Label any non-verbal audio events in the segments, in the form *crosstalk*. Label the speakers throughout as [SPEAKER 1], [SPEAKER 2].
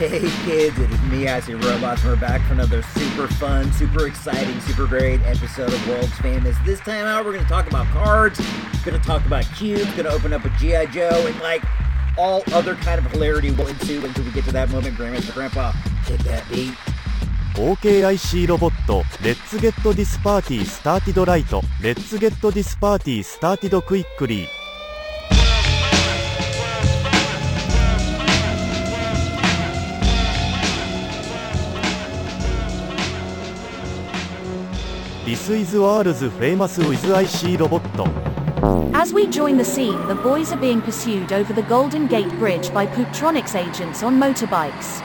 [SPEAKER 1] Hey kids, it is me, IC Robots, and we're back for another super fun, super exciting, super great episode of World's Famous. This time out, we're going to talk about cards, going to talk about cubes, going to open up a GI Joe, and like all other kind of hilarity will ensue until we get to that moment. Grandmaster Grandpa, hit that beat.
[SPEAKER 2] Let's get this party started right Let's get this party started quickly This is world's famous with IC robot.
[SPEAKER 3] As we join the scene, the boys are being pursued over the Golden Gate Bridge by Pooptronics agents on motorbikes.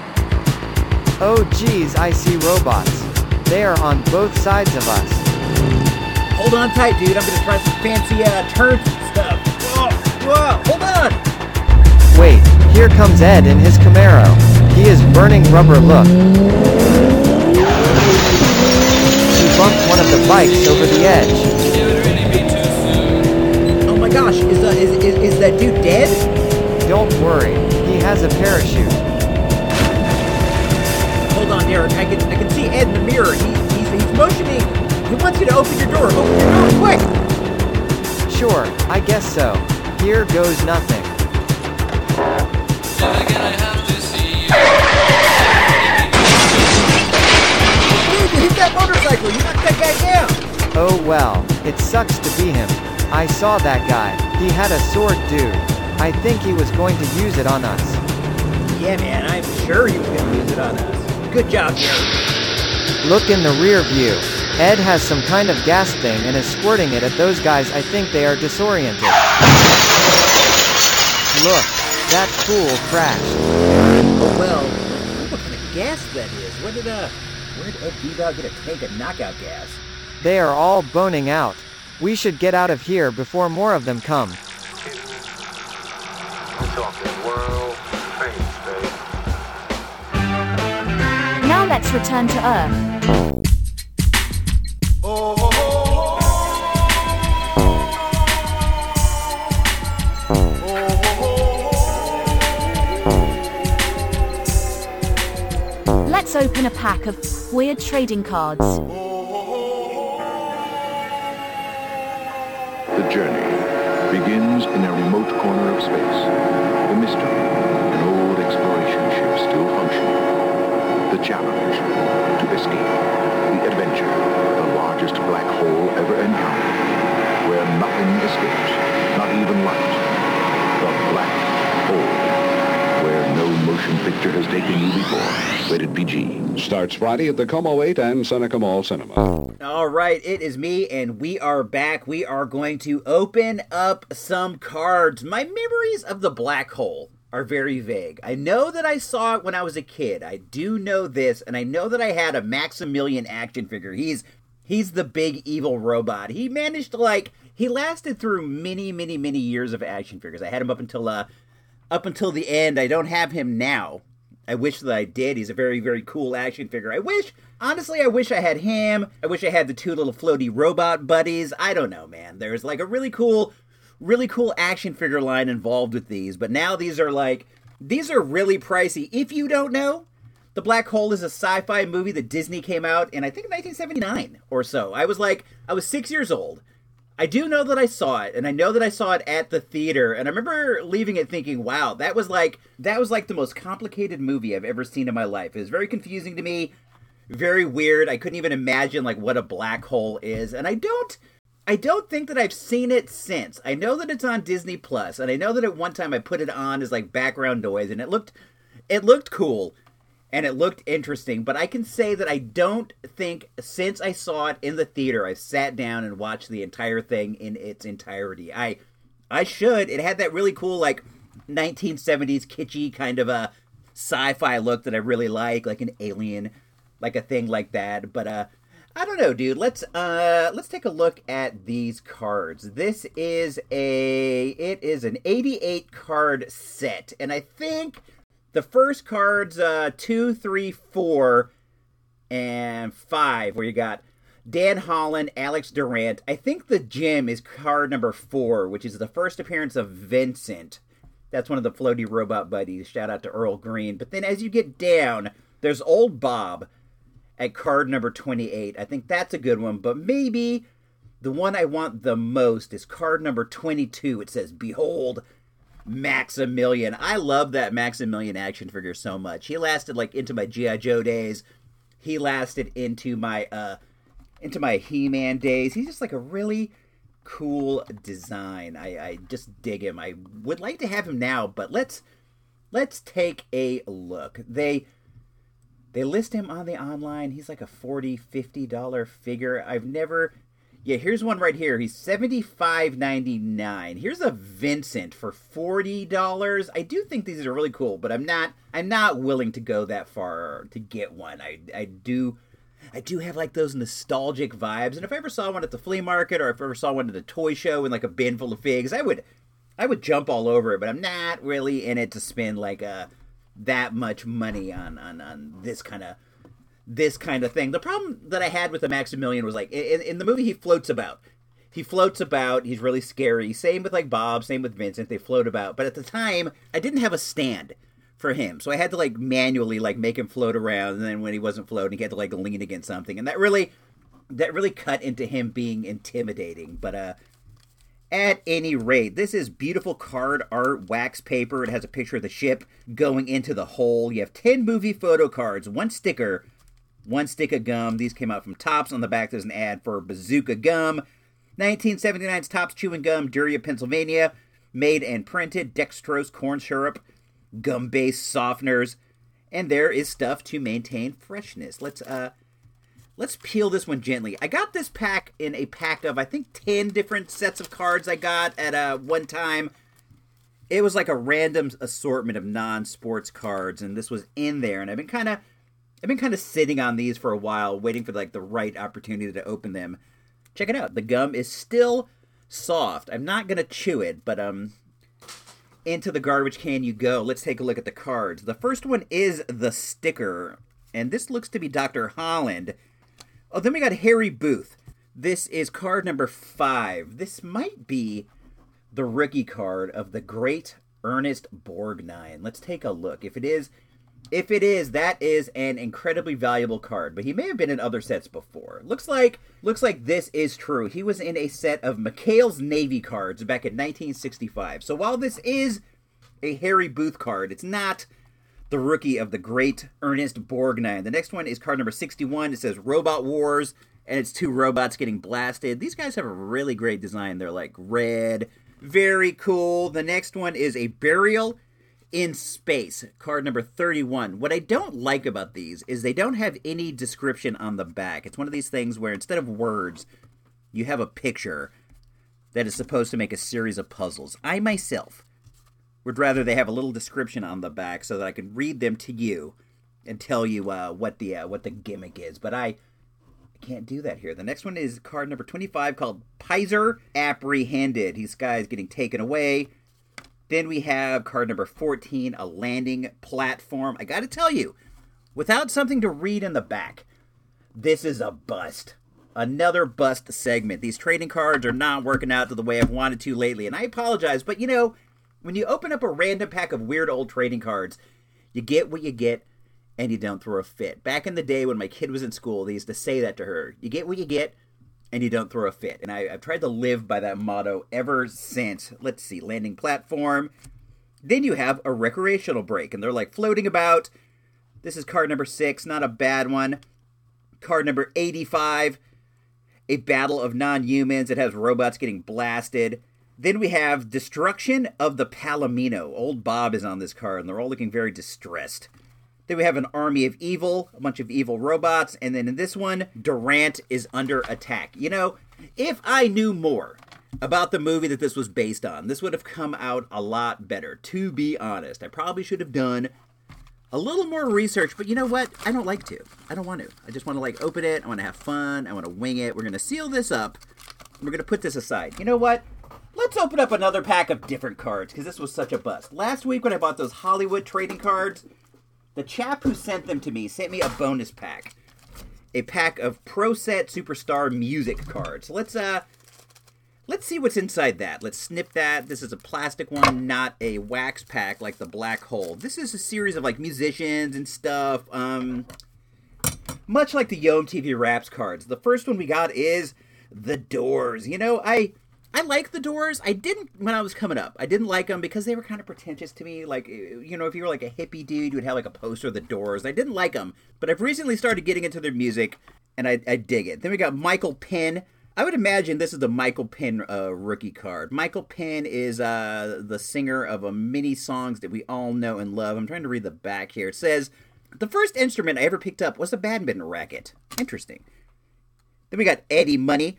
[SPEAKER 4] Oh geez, IC Robots. They are on both sides of us.
[SPEAKER 1] Hold on tight, dude. I'm gonna try some fancy uh, turns and stuff. Whoa, whoa, hold on!
[SPEAKER 4] Wait, here comes Ed in his Camaro. He is burning rubber look. Bikes over the edge.
[SPEAKER 1] Oh my gosh, is, uh, is, is, is that dude dead?
[SPEAKER 4] Don't worry, he has a parachute.
[SPEAKER 1] Hold on, Derek. I can I can see Ed in the mirror. He, he's, he's motioning. He wants you to open your door. Open your door, quick!
[SPEAKER 4] Sure, I guess so. Here goes nothing.
[SPEAKER 1] Motorcycle. You knocked that guy down.
[SPEAKER 4] Oh well, it sucks to be him. I saw that guy. He had a sword, dude. I think he was going to use it on us.
[SPEAKER 1] Yeah, man. I'm sure he was gonna use it on us. Good job, Derek.
[SPEAKER 4] Look in the rear view. Ed has some kind of gas thing and is squirting it at those guys. I think they are disoriented. Look, that fool crashed.
[SPEAKER 1] Oh well. What kind of gas that is? What did uh, where did Ed Bebop get a tank of knockout gas?
[SPEAKER 4] They are all boning out. We should get out of here before more of them come.
[SPEAKER 5] Talking world famous, baby.
[SPEAKER 3] Now let's return to Earth. Open a pack of weird trading cards.
[SPEAKER 5] The journey begins in a remote corner of space. The mystery, an old exploration ship still functioning. The challenge, to escape. The adventure, the largest black hole ever encountered. Where nothing escapes, not even light. The black hole. Where no motion picture has taken you before. Rated PG.
[SPEAKER 6] Starts Friday at the Como 8 and Seneca Mall Cinema.
[SPEAKER 1] All right, it is me, and we are back. We are going to open up some cards. My memories of the black hole are very vague. I know that I saw it when I was a kid. I do know this, and I know that I had a Maximilian action figure. He's he's the big evil robot. He managed to like he lasted through many, many, many years of action figures. I had him up until uh up until the end. I don't have him now. I wish that I did. He's a very, very cool action figure. I wish, honestly, I wish I had him. I wish I had the two little floaty robot buddies. I don't know, man. There's like a really cool, really cool action figure line involved with these, but now these are like, these are really pricey. If you don't know, The Black Hole is a sci fi movie that Disney came out in, I think, 1979 or so. I was like, I was six years old. I do know that I saw it, and I know that I saw it at the theater, and I remember leaving it thinking, "Wow, that was like that was like the most complicated movie I've ever seen in my life." It was very confusing to me, very weird. I couldn't even imagine like what a black hole is, and I don't I don't think that I've seen it since. I know that it's on Disney Plus, and I know that at one time I put it on as like background noise, and it looked it looked cool and it looked interesting, but I can say that I don't think since I saw it in the theater, I sat down and watched the entire thing in its entirety. I I should. It had that really cool like 1970s kitschy kind of a sci-fi look that I really like, like an alien, like a thing like that. But uh I don't know, dude. Let's uh let's take a look at these cards. This is a it is an 88 card set, and I think the first cards uh two, three, four, and five, where you got Dan Holland, Alex Durant. I think the gym is card number four, which is the first appearance of Vincent. That's one of the floaty robot buddies. Shout out to Earl Green. But then as you get down, there's Old Bob at card number 28. I think that's a good one, but maybe the one I want the most is card number 22. It says, Behold, Maximilian. I love that Maximilian action figure so much. He lasted like into my G.I. Joe days. He lasted into my uh into my He-Man days. He's just like a really cool design. I, I just dig him. I would like to have him now, but let's let's take a look. They they list him on the online. He's like a 40 50 dollar figure. I've never yeah, here's one right here. He's seventy five ninety nine. Here's a Vincent for forty dollars. I do think these are really cool, but I'm not I'm not willing to go that far to get one. I I do I do have like those nostalgic vibes, and if I ever saw one at the flea market or if I ever saw one at a toy show in like a bin full of figs, I would I would jump all over it. But I'm not really in it to spend like a that much money on on on this kind of this kind of thing. The problem that I had with the Maximilian was like in, in the movie he floats about. He floats about. He's really scary. Same with like Bob. Same with Vincent. They float about. But at the time, I didn't have a stand for him, so I had to like manually like make him float around. And then when he wasn't floating, he had to like lean against something, and that really that really cut into him being intimidating. But uh, at any rate, this is beautiful card art wax paper. It has a picture of the ship going into the hole. You have 10 movie photo cards, one sticker, one stick of gum. These came out from Topps. On the back, there's an ad for Bazooka Gum. 1979's Topps Chewing Gum, Duryea, Pennsylvania. Made and printed. Dextrose corn syrup, gum based softeners. And there is stuff to maintain freshness. Let's, uh, let's peel this one gently. I got this pack in a pack of, I think, 10 different sets of cards I got at uh, one time. It was like a random assortment of non sports cards, and this was in there. And I've been kind of I've been kind of sitting on these for a while, waiting for like the right opportunity to open them. Check it out. The gum is still soft. I'm not gonna chew it, but um, into the garbage can you go. Let's take a look at the cards. The first one is the sticker, and this looks to be Doctor Holland. Oh, then we got Harry Booth. This is card number five. This might be the rookie card of the great Ernest Borgnine. Let's take a look. If it is, if it is, that is an incredibly valuable card, but he may have been in other sets before. Looks like looks like this is true. He was in a set of McHale's Navy cards back in 1965. So while this is a Harry Booth card, it's not the rookie of the great Ernest Borgnine. The next one is card number 61. It says Robot Wars, and it's two robots getting blasted. These guys have a really great design. They're like red, very cool. The next one is a Burial in space, card number 31. What I don't like about these is they don't have any description on the back. It's one of these things where instead of words, you have a picture that is supposed to make a series of puzzles. I myself would rather they have a little description on the back so that I can read them to you and tell you uh, what the uh, what the gimmick is. But I, can't do that here. The next one is card number 25 called Pizer Apprehended. These guys getting taken away. Then we have card number 14, a landing platform. I got to tell you, without something to read in the back, this is a bust. Another bust segment. These trading cards are not working out to the way I've wanted to lately, and I apologize, but you know, when you open up a random pack of weird old trading cards, you get what you get and you don't throw a fit. Back in the day when my kid was in school, they used to say that to her. You get what you get and you don't throw a fit. And I, have tried to live by that motto ever since. Let's see, landing platform. Then you have a recreational break, and they're like floating about. This is card number six, not a bad one. Card number 85, a battle of non humans. It has robots getting blasted. Then we have Destruction of the Palomino. Old Bob is on this card, and they're all looking very distressed. Then we have an army of evil, a bunch of evil robots, and then in this one, Durant is under attack. You know, if I knew more about the movie that this was based on, this would have come out a lot better, to be honest. I probably should have done a little more research, but you know what? I don't like to. I don't want to. I just want to like open it. I want to have fun. I want to wing it. We're going to seal this up. We're going to put this aside. You know what? Let's open up another pack of different cards because this was such a bust. Last week when I bought those Hollywood trading cards, the chap who sent them to me sent me a bonus pack. A pack of Pro Set Superstar music cards. Let's uh Let's see what's inside that. Let's snip that. This is a plastic one, not a wax pack like the black hole. This is a series of like musicians and stuff. Um, much like the Yo MTV Raps cards. The first one we got is the Doors. You know, I I like the Doors. I didn't when I was coming up. I didn't like them because they were kind of pretentious to me. Like, you know, if you were like a hippie dude, you would have like a poster of the Doors. I didn't like them, but I've recently started getting into their music, and I, I dig it. Then we got Michael Penn. I would imagine this is the Michael Penn uh, rookie card. Michael Penn is uh, the singer of a many songs that we all know and love. I'm trying to read the back here. It says the first instrument I ever picked up was a badminton racket. Interesting. Then we got Eddie Money,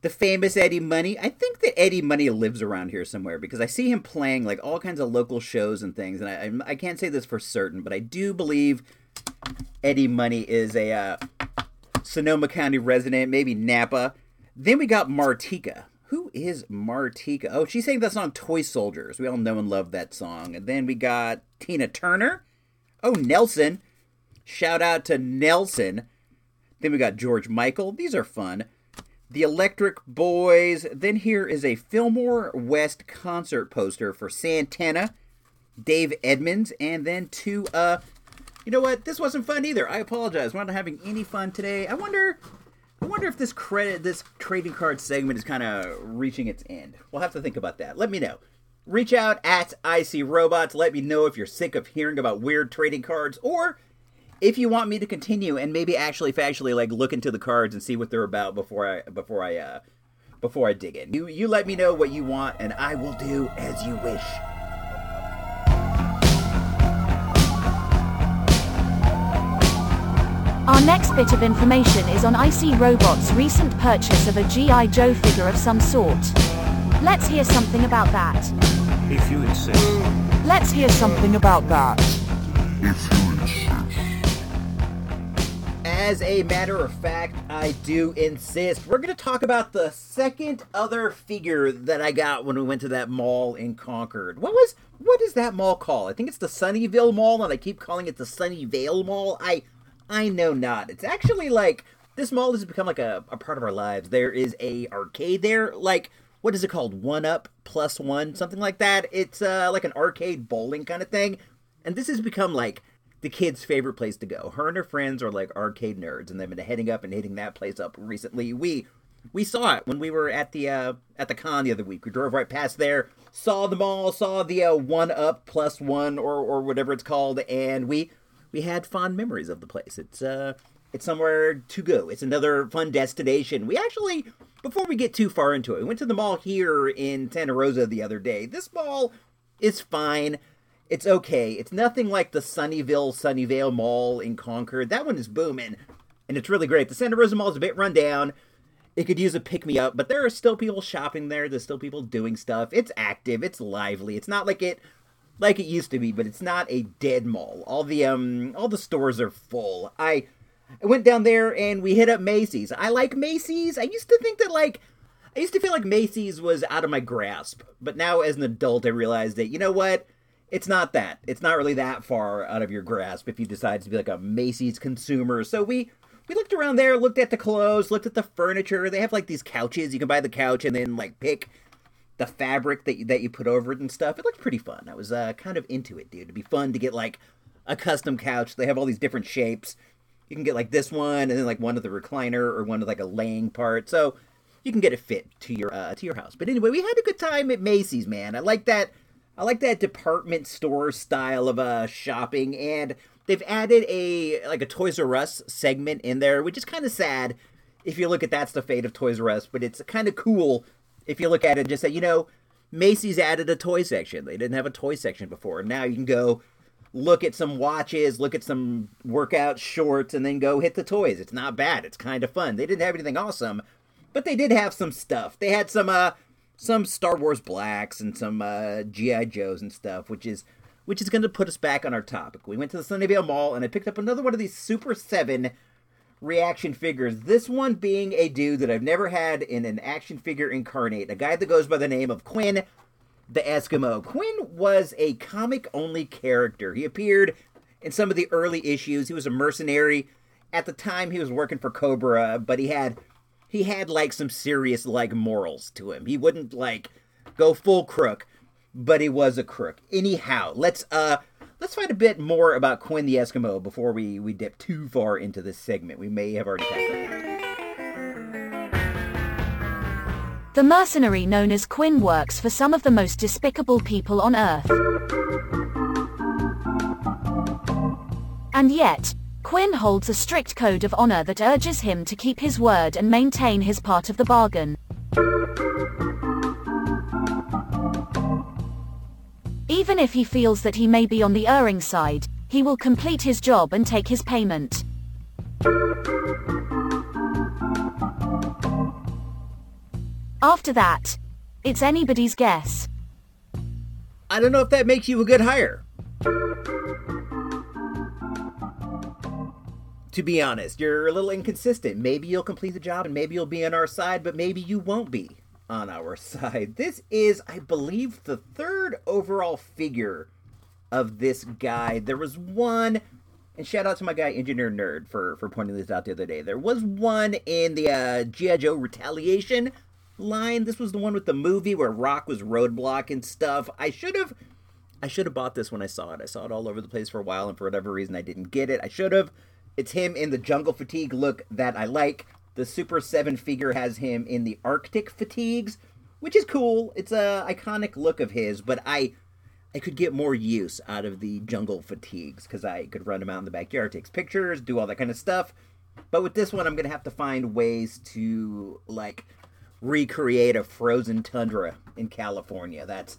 [SPEAKER 1] the famous Eddie Money. I think that Eddie Money lives around here somewhere because I see him playing like all kinds of local shows and things. And I, I, I can't say this for certain, but I do believe Eddie Money is a uh, Sonoma County resident, maybe Napa. Then we got Martika. Who is Martika? Oh, she sang that song Toy Soldiers. We all know and love that song. And then we got Tina Turner. Oh, Nelson. Shout out to Nelson. Then we got George Michael. These are fun. The Electric Boys. Then here is a Fillmore West concert poster for Santana, Dave Edmunds, and then two uh you know what? This wasn't fun either. I apologize. We're not having any fun today. I wonder I wonder if this credit, this trading card segment is kind of reaching its end. We'll have to think about that. Let me know. Reach out at IC Robots. Let me know if you're sick of hearing about weird trading cards, or if you want me to continue and maybe actually factually like look into the cards and see what they're about before I before I uh before I dig in. You you let me know what you want, and I will do as you wish.
[SPEAKER 3] Our next bit of information is on IC Robot's recent purchase of a G.I. Joe figure of some sort. Let's hear something about that.
[SPEAKER 2] If you insist.
[SPEAKER 3] Let's hear something about that.
[SPEAKER 1] As a matter of fact, I do insist. We're going to talk about the second other figure that I got when we went to that mall in Concord. What was what is that mall called? I think it's the Sunvalley Mall, and I keep calling it the Sunnyvale Mall. I I know not. It's actually like this mall has become like a, a part of our lives. There is a arcade there, like what is it called? One Up Plus One, something like that. It's uh, like an arcade bowling kind of thing, and this has become like the kid's favorite place to go. Her and her friends are like arcade nerds, and they've been heading up and hitting that place up recently. We we saw it when we were at the uh, at the con the other week. We drove right past there, saw the mall, saw the uh, One Up Plus One or or whatever it's called, and we we had fond memories of the place. It's uh it's somewhere to go. It's another fun destination. We actually before we get too far into it, we went to the mall here in Santa Rosa the other day. This mall is fine. It's okay. It's nothing like the Sunnyville Sunnyvale Mall in Concord. That one is booming, and it's really great. The Santa Rosa Mall is a bit run down. It could use a pick me up, but there are still people shopping there. There's still people doing stuff. It's active. It's lively. It's not like it like it used to be, but it's not a dead mall. All the um all the stores are full. I I went down there and we hit up Macy's. I like Macy's. I used to think that like I used to feel like Macy's was out of my grasp, but now as an adult I realized that you know what? It's not that. It's not really that far out of your grasp if you decide to be like a Macy's consumer. So we we looked around there, looked at the clothes, looked at the furniture. They have like these couches. You can buy the couch and then like pick the fabric that you, that you put over it and stuff. It looked pretty fun. I was uh, kind of into it, dude. It'd be fun to get like a custom couch. They have all these different shapes. You can get like this one, and then like one of the recliner, or one of like a laying part. So you can get it fit to your uh, to your house. But anyway, we had a good time at Macy's, man. I like that. I like that department store style of uh, shopping, and they've added a like a Toys R Us segment in there, which is kind of sad if you look at that's the fate of Toys R Us. But it's kind of cool if you look at it and just say, you know, Macy's added a toy section. They didn't have a toy section before. Now you can go look at some watches, look at some workout shorts, and then go hit the toys. It's not bad. It's kind of fun. They didn't have anything awesome, but they did have some stuff. They had some uh some Star Wars blacks and some uh GI Joes and stuff, which is which is going to put us back on our topic. We went to the Sunnyvale Mall and I picked up another one of these Super 7 reaction figures. This one being a dude that I've never had in an action figure incarnate, a guy that goes by the name of Kwinn the Eskimo. Kwinn was a comic only character. He appeared in some of the early issues. He was a mercenary. At the time, he was working for Cobra, but he had he had like some serious like morals to him. He wouldn't like go full crook, but he was a crook. Anyhow, let's uh let's find a bit more about Kwinn the Eskimo before we we dip too far into this segment. We may have already tackled.
[SPEAKER 3] The mercenary known as Kwinn works for some of the most despicable people on Earth. And yet, Kwinn holds a strict code of honor that urges him to keep his word and maintain his part of the bargain. Even if he feels that he may be on the erring side, he will complete his job and take his payment. After that, it's anybody's guess.
[SPEAKER 1] I don't know if that makes you a good hire. To be honest, you're a little inconsistent. Maybe you'll complete the job and maybe you'll be on our side, but maybe you won't be on our *laughs* side. This is, I believe, the third overall figure of this guy. There was one, and shout out to my guy Engineer Nerd for for pointing this out the other day. There was one in the uh, GI Joe Retaliation line. This was the one with the movie where Rock was roadblock and stuff. I should have. I should have bought this when I saw it. I saw it all over the place for a while, and for whatever reason, I didn't get it. I should have. It's him in the jungle fatigue look that I like. The Super 7 figure has him in the Arctic fatigues, which is cool. It's a iconic look of his, but I I could get more use out of the jungle fatigues because I could run him out in the backyard, take pictures, do all that kind of stuff. But with this one, I'm gonna have to find ways to like recreate a frozen tundra in California. That's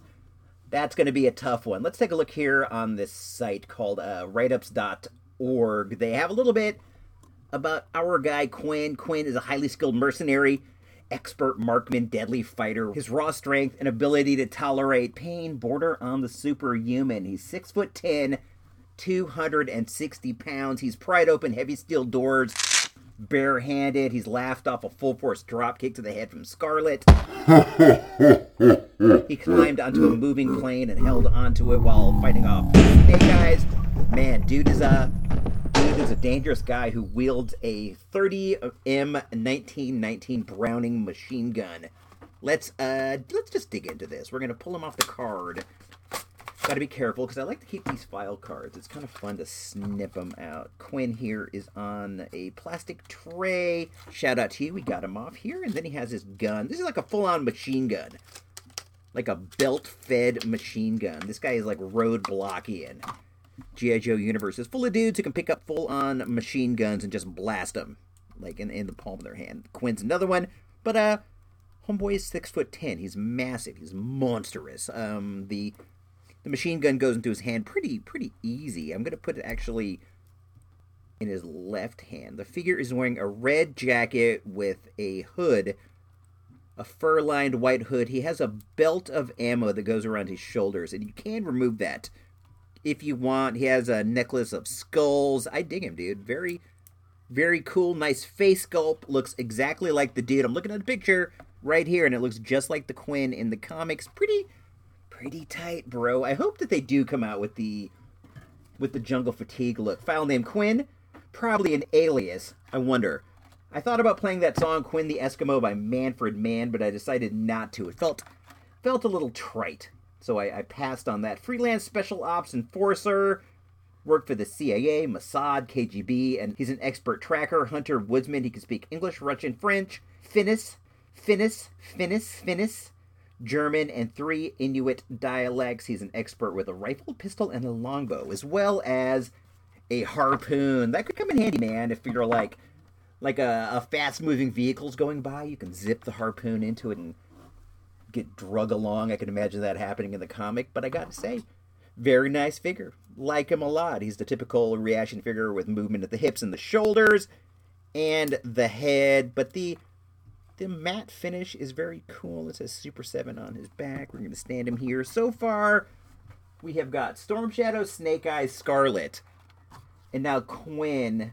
[SPEAKER 1] that's going to be a tough one. Let's take a look here on this site called uh, writeups.org. They have a little bit about our guy Kwinn. Kwinn is a highly skilled mercenary, expert marksman, deadly fighter. His raw strength and ability to tolerate pain border on the superhuman. He's six foot ten, 260 pounds. He's pried open heavy steel doors barehanded. He's laughed off a full force drop kick to the head from Scarlett. he climbed onto a moving plane and held onto it while fighting off snake guys. Man, dude is a dude is a dangerous guy who wields a 30M 1919 Browning machine gun. Let's uh let's just dig into this. We're gonna pull him off the card. Got to be careful because I like to keep these file cards. It's kind of fun to snip them out. Kwinn here is on a plastic tray. Shout out to you. We got him off here. And then he has his gun. This is like a full on machine gun. Like a belt fed machine gun. This guy is like roadblockian. G.I. Joe universe is full of dudes who can pick up full on machine guns and just blast them. Like in, in the palm of their hand. Kwinn's another one. But, uh, Homeboy is six foot ten. He's massive. He's monstrous. Um, the the machine gun goes into his hand pretty pretty easy. I'm gonna put it actually in his left hand. The figure is wearing a red jacket with a hood, a fur lined white hood. He has a belt of ammo that goes around his shoulders, and you can remove that if you want. He has a necklace of skulls. I dig him, dude. Very, very cool. Nice face sculpt. Looks exactly like the dude. I'm looking at the picture right here, and it looks just like the Kwinn in the comics. Pretty pretty tight, bro. I hope that they do come out with the with the jungle fatigue look. File name Kwinn, probably an alias. I wonder. I thought about playing that song Quinn the Eskimo by Manfred Mann, but I decided not to. It felt felt a little trite. So I, I passed on that. Freelance special ops enforcer, worked for the CIA, Mossad, KGB, and he's an expert tracker, hunter, woodsman. He can speak English, Russian, French, Finnish, Finnish, Finnish, Finnish, German, and three Inuit dialects. He's an expert with a rifle, pistol, and a longbow, as well as a harpoon. That could come in handy, man, if you're like like a, a fast moving vehicle's going by, you can zip the harpoon into it and get drug along. I can imagine that happening in the comic, but I gotta say, very nice figure. Like him a lot. He's the typical reaction figure with movement at the hips and the shoulders and the head, but the the matte finish is very cool. It says Super 7 on his back. We're going to stand him here. So far, we have got Storm Shadow, Snake Eyes, Scarlett, and now Kwinn.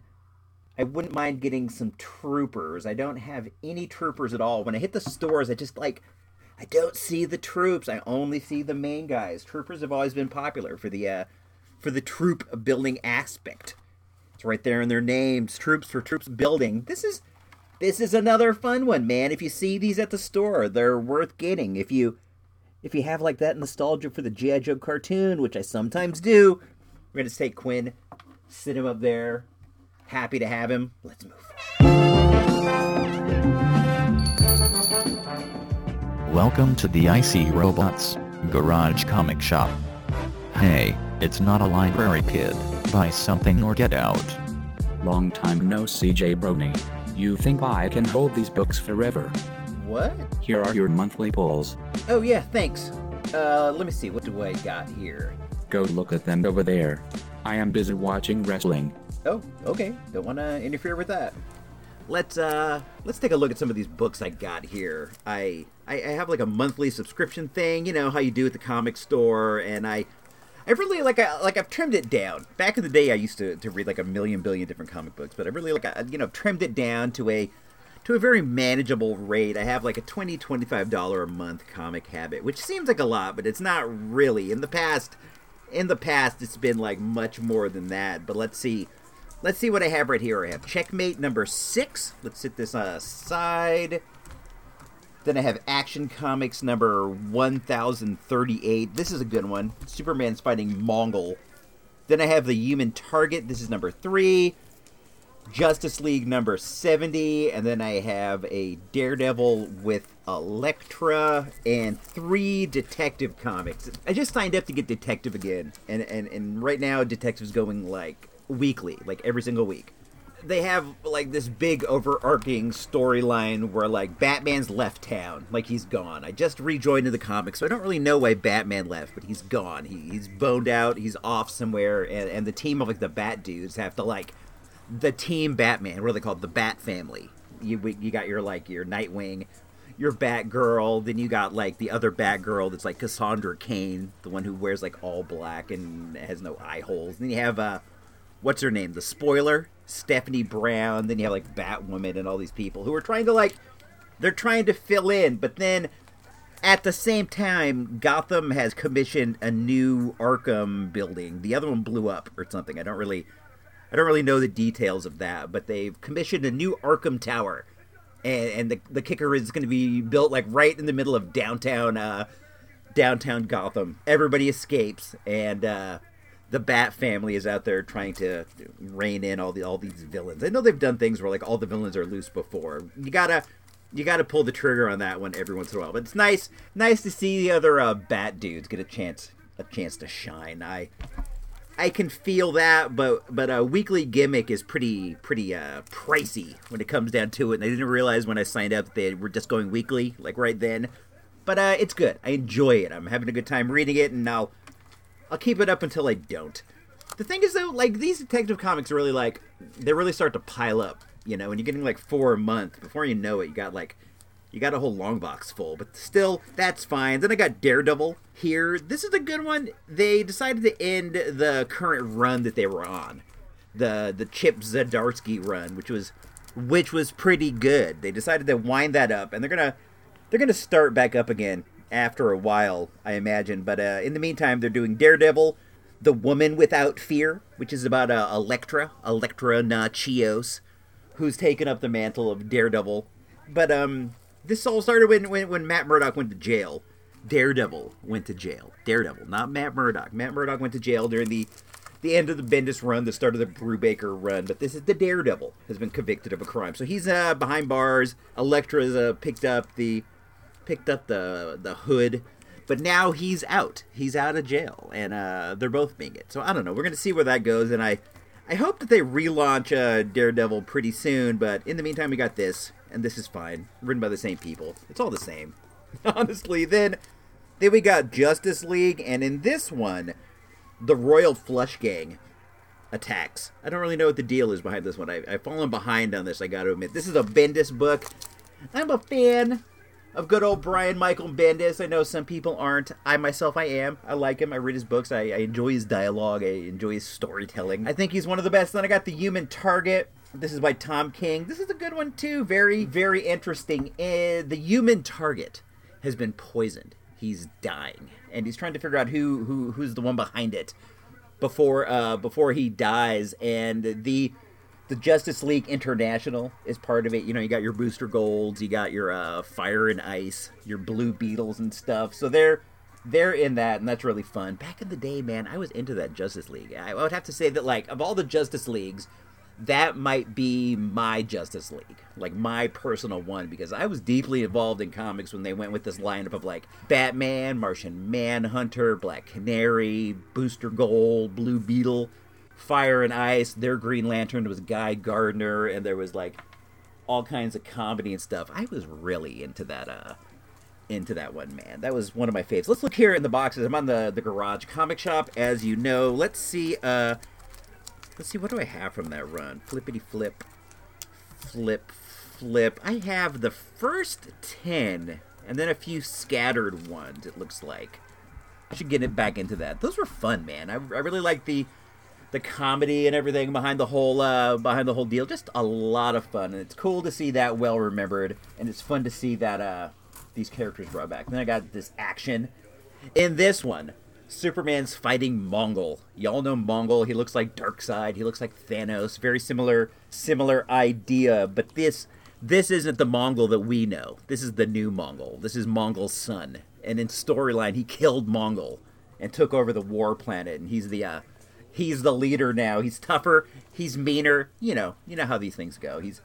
[SPEAKER 1] I wouldn't mind getting some troopers. I don't have any troopers at all. When I hit the stores, I just like I don't see the troops. I only see the main guys. Troopers have always been popular for the uh, for the troop building aspect. It's right there in their names. Troops for troops building. This is this is another fun one, man. If you see these at the store, they're worth getting. If you if you have like that nostalgia for the G.I. Joe cartoon, which I sometimes do, we're gonna take Kwinn, sit him up there. Happy to have him. Let's move.
[SPEAKER 7] Welcome to the IC Robots Garage Comic Shop. Hey, it's not a library kid. Buy something or get out.
[SPEAKER 8] Long time no see, Jay Brony. You think I can hold these books forever?
[SPEAKER 1] What?
[SPEAKER 8] Here are your monthly pulls.
[SPEAKER 1] Oh yeah, thanks. Uh, let me see. What do I got here?
[SPEAKER 8] Go look at them over there. I am busy watching wrestling.
[SPEAKER 1] Oh, okay. Don't want to interfere with that. Let's uh let's take a look at some of these books I got here. I, I I have like a monthly subscription thing, you know how you do at the comic store, and I I really like I like I've trimmed it down. Back in the day, I used to, to read like a million billion different comic books, but I really like I, you know trimmed it down to a to a very manageable rate. I have like a 20 25 dollar a month comic habit, which seems like a lot, but it's not really. In the past, in the past, it's been like much more than that. But let's see. Let's see what I have right here. I have Checkmate number six. Let's set this aside. Then I have Action Comics number 1038. This is a good one. Superman's fighting Mongul. Then I have The Human Target. This is number three. Justice League number 70. And then I have a Daredevil with Elektra and three Detective comics. I just signed up to get Detective again. And, and, and right now, Detective's going like weekly, like every single week they have like this big overarching storyline where like Batman's left town, like he's gone. I just rejoined in the comics, so I don't really know why Batman left, but he's gone. He, he's boned out. He's off somewhere, and, and the team of like the Bat dudes have to like the team Batman. What are they called? The Bat Family. You you got your like your Nightwing, your Batgirl. Then you got like the other Batgirl that's like Cassandra Cain, the one who wears like all black and has no eye holes. Then you have uh, what's her name? The Spoiler. Stephanie Brown, then you have like Batwoman and all these people who are trying to like they're trying to fill in, but then at the same time Gotham has commissioned a new Arkham building. The other one blew up or something. I don't really I don't really know the details of that, but they've commissioned a new Arkham Tower. And, and the, the kicker is going to be built like right in the middle of downtown uh, downtown Gotham. Everybody escapes and uh, the Bat family is out there trying to rein in all the all these villains. I know they've done things where like all the villains are loose before. You gotta you gotta pull the trigger on that one every once in a while. But it's nice nice to see the other uh, Bat dudes get a chance a chance to shine. I I can feel that, but but a weekly gimmick is pretty pretty uh, pricey when it comes down to it. And I didn't realize when I signed up that they were just going weekly, like right then. But uh, it's good. I enjoy it. I'm having a good time reading it, and now I'll keep it up until I don't. The thing is though, like these detective comics really like they really start to pile up, you know, and you're getting like four a month. Before you know it, you got like you got a whole long box full, but still that's fine. Then I got Daredevil here. This is a good one. They decided to end the current run that they were on. The the Chip Zdarsky run, which was which was pretty good. They decided to wind that up and they're to they're to start back up again after a while, I imagine. But uh, in the meantime, they're doing Daredevil, The Woman Without Fear, which is about uh, Elektra, Elektra Natchios, who's taken up the mantle of Daredevil. But um, this all started when, when, when Matt Murdock went to jail. Daredevil went to jail. Daredevil, not Matt Murdock. Matt Murdock went to jail during the the end of the Bendis run, the start of the Brubaker run, but this is the Daredevil has been convicted of a crime. So he's uh, behind bars. Elektra's uh, picked up the picked up the the hood, but now he's out. He's out of jail, and uh, they're both being it. So I don't know. We're gonna see where that goes, and I I hope that they relaunch uh, Daredevil pretty soon. But in the meantime, we got this, and this is fine. Written by the same people. It's all the same, *laughs* honestly. Then then we got Justice League, and in this one, the Royal Flush Gang attacks. I don't really know what the deal is behind this one. I, I've fallen behind on this, I gotta admit. This is a Bendis book. I'm a fan of good old Brian Michael Bendis. I know some people aren't. I myself, I am. I like him. I read his books. I, I enjoy his dialogue. I enjoy his storytelling. I think he's one of the best. Then I got The Human Target. This is by Tom King. This is a good one, too. Very, very interesting. Uh, the Human Target has been poisoned. He's dying. And he's trying to figure out who, who who's the one behind it before uh, before he dies. And the the Justice League International is part of it. You know, you got your Booster Golds, you got your uh, Fire and Ice, your Blue Beetles and stuff. So they're they're in that, and that's really fun. Back in the day, man, I was into that Justice League. I would have to say that, like, of all the Justice Leagues, that might be my Justice League, like my personal one, because I was deeply involved in comics when they went with this lineup of like Batman, Martian Manhunter, Black Canary, Booster Gold, Blue Beetle, Fire and Ice. Their Green Lantern was Guy Gardner, and there was like all kinds of comedy and stuff. I was really into that. Uh, into that one, man. That was one of my faves. Let's look here in the boxes. I'm on the the garage comic shop, as you know. Let's see. Uh, let's see. What do I have from that run? Flippity flip, flip, flip. I have the first ten, and then a few scattered ones. It looks like. I should get it back into that. Those were fun, man. I, I really like the the comedy and everything behind the whole uh, behind the whole deal. Just a lot of fun, and it's cool to see that well remembered, and it's fun to see that uh, these characters brought back. Then I got this action in this one. Superman's fighting Mongul. Y'all know Mongul. He looks like Darkseid. He looks like Thanos. Very similar similar idea, but this this isn't the Mongul that we know. This is the new Mongul. This is Mongul's son. And in storyline, he killed Mongul and took over the war planet. And he's the uh, he's the leader now. He's tougher. He's meaner. You know, you know how these things go. He's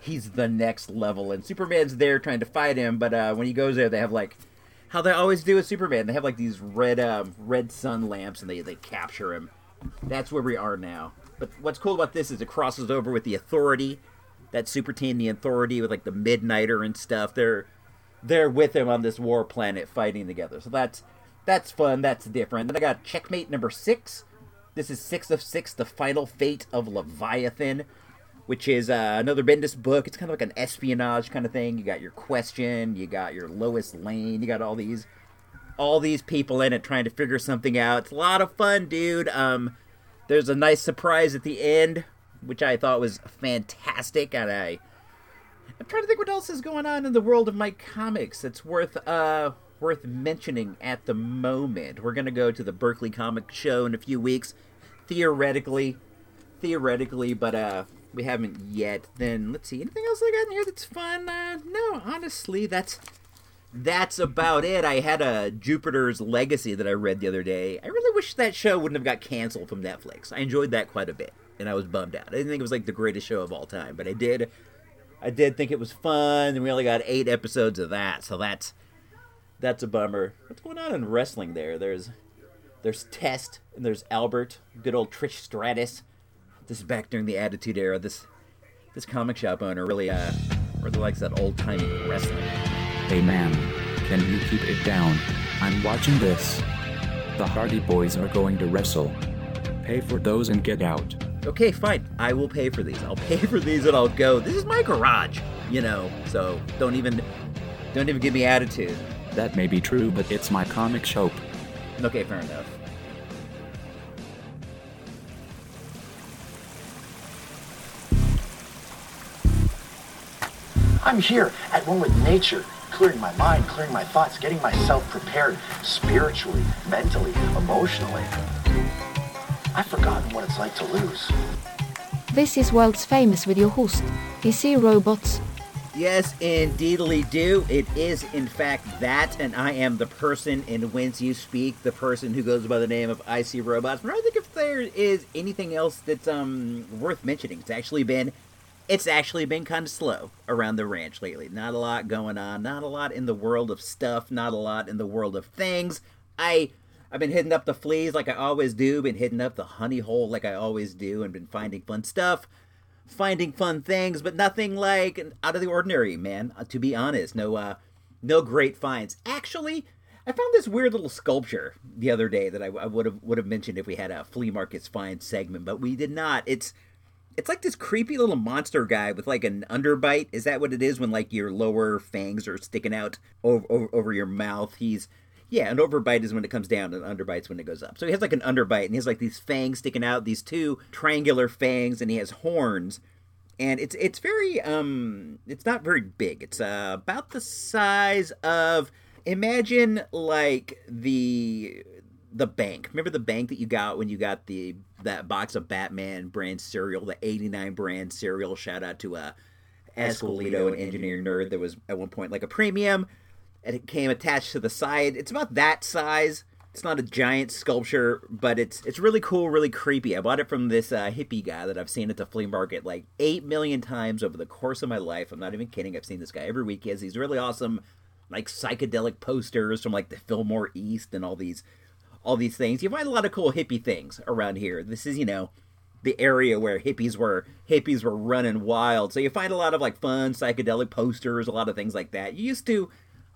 [SPEAKER 1] he's the next level. And Superman's there trying to fight him, but uh, when he goes there, they have like how they always do with Superman. They have like these red um, red sun lamps, and they they capture him. That's where we are now. But what's cool about this is it crosses over with the Authority, that super team, the Authority with like the Midnighter and stuff. They're they're with him on this war planet fighting together. So that's that's fun. That's different. Then I got checkmate number six. This is six of six, the final fate of Leviathan, which is uh, another Bendis book. It's kind of like an espionage kind of thing. You got your question, you got your Lois Lane, you got all these all these people in it trying to figure something out. It's a lot of fun, dude. Um, there's a nice surprise at the end, which I thought was fantastic, and I I'm trying to think what else is going on in the world of my comics that's worth uh worth mentioning at the moment. We're gonna go to the Berkeley Comic Show in a few weeks, theoretically, theoretically, but uh we haven't yet. Then let's see, anything else I got in here that's fun? Uh, no, honestly, that's that's about it. I had a Jupiter's Legacy that I read the other day. I really wish that show wouldn't have got canceled from Netflix. I enjoyed that quite a bit, and I was bummed out. I didn't think it was like the greatest show of all time, but I did. I did think it was fun, and we only got eight episodes of that, so that's that's a bummer. What's going on in wrestling there? There's there's Test and there's Albert, good old Trish Stratus. This is back during the Attitude Era. This this comic shop owner really uh really likes that old time wrestling.
[SPEAKER 8] Hey man, can you keep it down? I'm watching this. The Hardy Boys are going to wrestle. Pay for those and get out.
[SPEAKER 1] Okay, fine. I will pay for these. I'll *laughs* pay for these and I'll go. This is my garage, you know. So don't even don't even give me attitude.
[SPEAKER 8] That may be true, but it's my comic shop.
[SPEAKER 1] Okay, fair enough.
[SPEAKER 9] I'm here at one with nature, clearing my mind, clearing my thoughts, getting myself prepared spiritually, mentally, emotionally. I've forgotten what it's like to lose.
[SPEAKER 3] This is World's Famous with your host, IC Robots.
[SPEAKER 1] Yes, indeedly do. It is, in fact, that, and I am the person in whence you speak, the person who goes by the name of IC Robots. But I think if there is anything else that's um worth mentioning. It's actually been, it's actually been kind of slow around the ranch lately. Not a lot going on. Not a lot in the world of stuff. Not a lot in the world of things. I. I've been hitting up the fleas like I always do, been hitting up the honey hole like I always do, and been finding fun stuff finding fun things, but nothing like out of the ordinary, man. Uh, to be honest, no, uh, no great finds. Actually, I found this weird little sculpture the other day that I, I would have would have mentioned if we had a flea markets find segment, but we did not. It's it's like this creepy little monster guy with like an underbite. Is that what it is when like your lower fangs are sticking out over over, over your mouth? He's yeah, an overbite is when it comes down, and underbite's when it goes up. So he has like an underbite, and he has like these fangs sticking out, these two triangular fangs, and he has horns. And it's it's very um it's not very big. It's uh, about the size of imagine like the the bank. Remember the bank that you got when you got the that box of Batman brand cereal, the '89 brand cereal. Shout out to uh, Escolito, an engineering nerd that was at one point like a premium, and it came attached to the side. It's about that size. It's not a giant sculpture, but it's it's really cool, really creepy. I bought it from this uh, hippie guy that I've seen at the flea market like eight million times over the course of my life. I'm not even kidding. I've seen this guy every week. He has these really awesome, like psychedelic posters from like the Fillmore East and all these all these things. You find a lot of cool hippie things around here. This is, you know, the area where hippies were hippies were running wild. So you find a lot of like fun psychedelic posters, a lot of things like that. You used to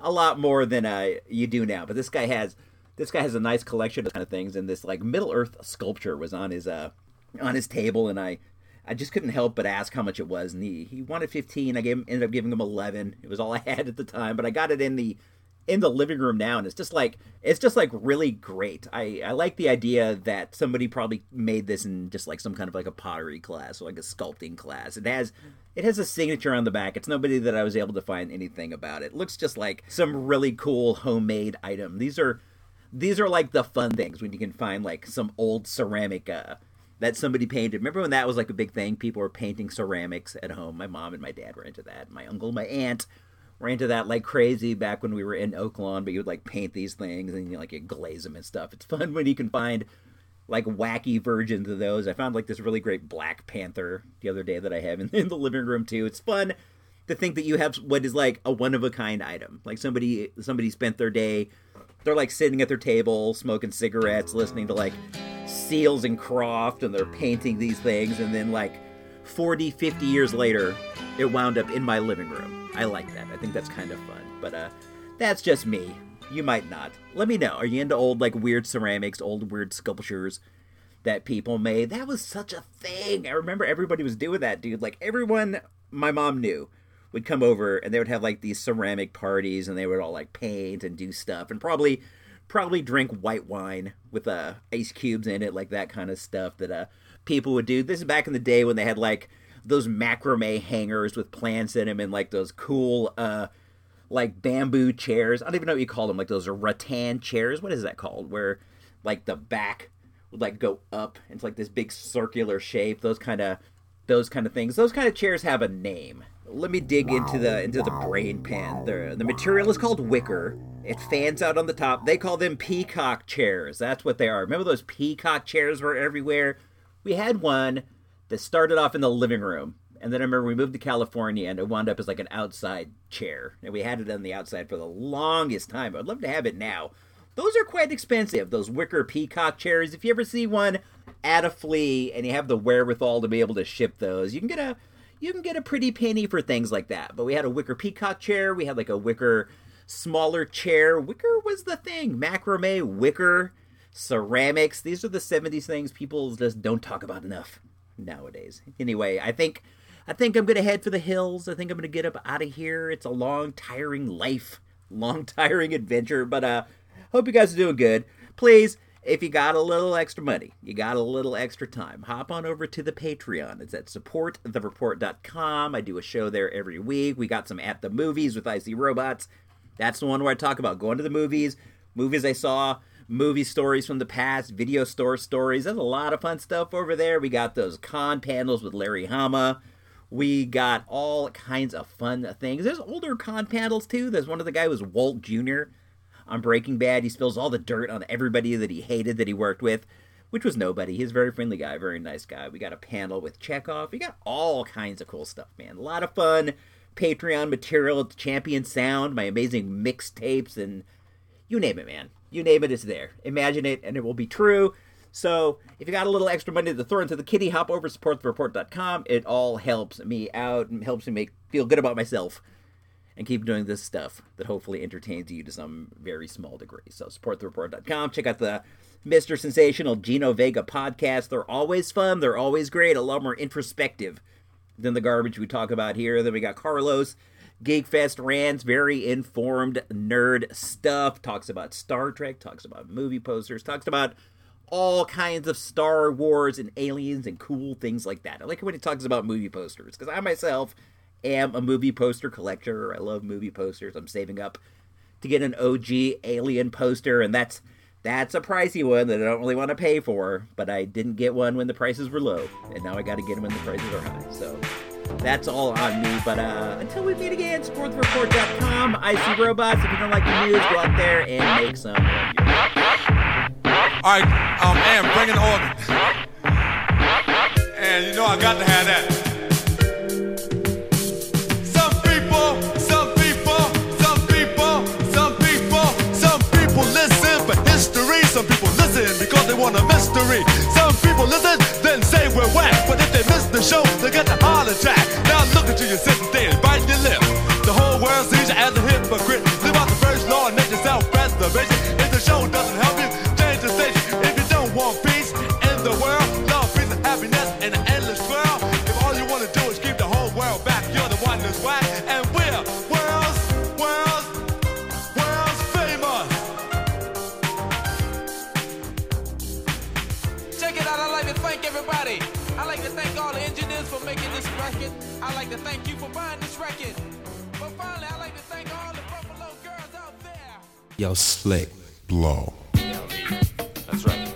[SPEAKER 1] a lot more than uh, you do now. But this guy has this guy has a nice collection of kind of things, and this like Middle Earth sculpture was on his uh on his table, and I I just couldn't help but ask how much it was, and he he wanted fifteen. I gave him, ended up giving him eleven. It was all I had at the time, but I got it in the in the living room now and it's just like it's just like really great i i like the idea that somebody probably made this in just like some kind of like a pottery class or like a sculpting class it has it has a signature on the back it's nobody that i was able to find anything about it, looks just like some really cool homemade item these are these are like the fun things when you can find like some old ceramic uh that somebody painted. Remember when that was like a big thing? People were painting ceramics at home. My mom and my dad were into that. My uncle, my aunt were into that like crazy back when we were in Oaklawn, but you would like paint these things and you like you glaze them and stuff. It's fun when you can find like wacky versions of those. I found like this really great Black Panther the other day that I have in, *laughs* in the living room too. It's fun to think that you have what is like a one of a kind item. Like somebody somebody spent their day they're like sitting at their table smoking cigarettes, listening to like Seals and Crofts and they're painting these things and then like 40, 50 years later it wound up in my living room I like that. I think that's kind of fun. But uh, that's just me. You might not. Let me know. Are you into old like weird ceramics, old weird sculptures that people made? That was such a thing. I remember everybody was doing that, dude. Like everyone my mom knew would come over and they would have like these ceramic parties and they would all like paint and do stuff and probably probably drink white wine with uh ice cubes in it like that kind of stuff that uh people would do. This is back in the day when they had like those macrame hangers with plants in them and like those cool uh like bamboo chairs. I don't even know what you call them, like those rattan chairs. What is that called? Where like the back would like go up into like this big circular shape. Those kind of those kind of things. Those kind of chairs have a name. Let me dig into the into the brain pan. The the material is called wicker. It fans out on the top. They call them peacock chairs. That's what they are. Remember those peacock chairs were everywhere? We had one that started off in the living room. And then I remember we moved to California and it wound up as like an outside chair. And we had it on the outside for the longest time. I'd love to have it now. Those are quite expensive, those wicker peacock chairs. If you ever see one at a flea and you have the wherewithal to be able to ship those, you can get a you can get a pretty penny for things like that. But we had a wicker peacock chair, we had like a wicker smaller chair. Wicker was the thing. Macrame, wicker, ceramics. These are the 70s things people just don't talk about enough nowadays. Anyway, I think I think I'm gonna head for the hills. I think I'm gonna get up out of here. It's a long, tiring life, long, *laughs* tiring adventure. But uh, hope you guys are doing good. Please, if you got a little extra money, you got a little extra time, hop on over to the Patreon. It's at supportthereport.com. I do a show there every week. We got some at the movies with IC Robots. That's the one where I talk about going to the movies, movies I saw movie stories from the past, video store stories. There's a lot of fun stuff over there. We got those con panels with Larry Hama. We got all kinds of fun things. There's older con panels too. There's one of the guy was Walt Jr. on Breaking Bad. He spills all the dirt on everybody that he hated that he worked with, which was nobody. He's a very friendly guy, very nice guy. We got a panel with Chekov. We got all kinds of cool stuff, man. A lot of fun Patreon material, Champion Sound, my amazing mixtapes, and you name it, man. You name it, it's there. Imagine it, and it will be true. So if you got a little extra money to throw into the kitty, hop over to supportthereport.com. It all helps me out and helps me make feel good about myself and keep doing this stuff that hopefully entertains you to some very small degree. So supportthereport.com. Check out the Mr. Sensational Gino Vega podcast. They're always fun. They're always great. A lot more introspective than the garbage we talk about here. Then we got Carlos Geekfest rants, very informed nerd stuff. Talks about Star Trek, talks about movie posters, talks about all kinds of Star Wars and aliens and cool things like that. I like when he talks about movie posters because I myself am a movie poster collector. I love movie posters. I'm saving up to get an OG alien poster, and that's That's a pricey one that I don't really want to pay for, but I didn't get one when the prices were low, and now I got to get them when the prices are high. So that's all on me. But uh, until we meet again, supportthereport.com, IC Robots. If you don't like the news, go out there and make some.
[SPEAKER 10] All right, um, Am, bring an organ. And you know I got to have that. Want a mystery. Some people listen, then say we're whack. But if they miss the show, they get a heart attack. Now look at you, you're sitting there and biting your lip. The whole world sees you as a hypocrite. Live out the first law and make yourself preservation. If the show doesn't help you, change the station. If you don't want peace in the world, love, peace, and happiness in an
[SPEAKER 11] Yo, slick, blow.
[SPEAKER 12] That's right,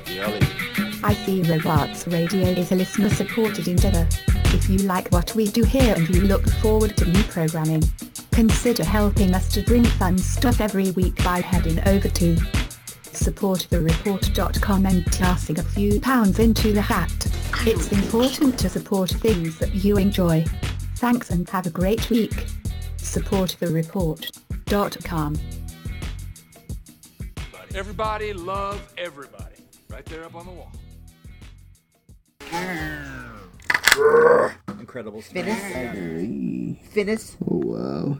[SPEAKER 13] IC Robots Radio is a listener-supported endeavor. If you like what we do here and you look forward to new programming, consider helping us to bring fun stuff every week by heading over to supportthereport.com and tossing a few pounds into the hat. It's important to support things that you enjoy. Thanks and have a great week. Support the supportthereport.com
[SPEAKER 14] Everybody love everybody. Right there up on the wall.
[SPEAKER 1] Incredible.
[SPEAKER 15] Finis?
[SPEAKER 1] Finis?
[SPEAKER 15] Oh, wow.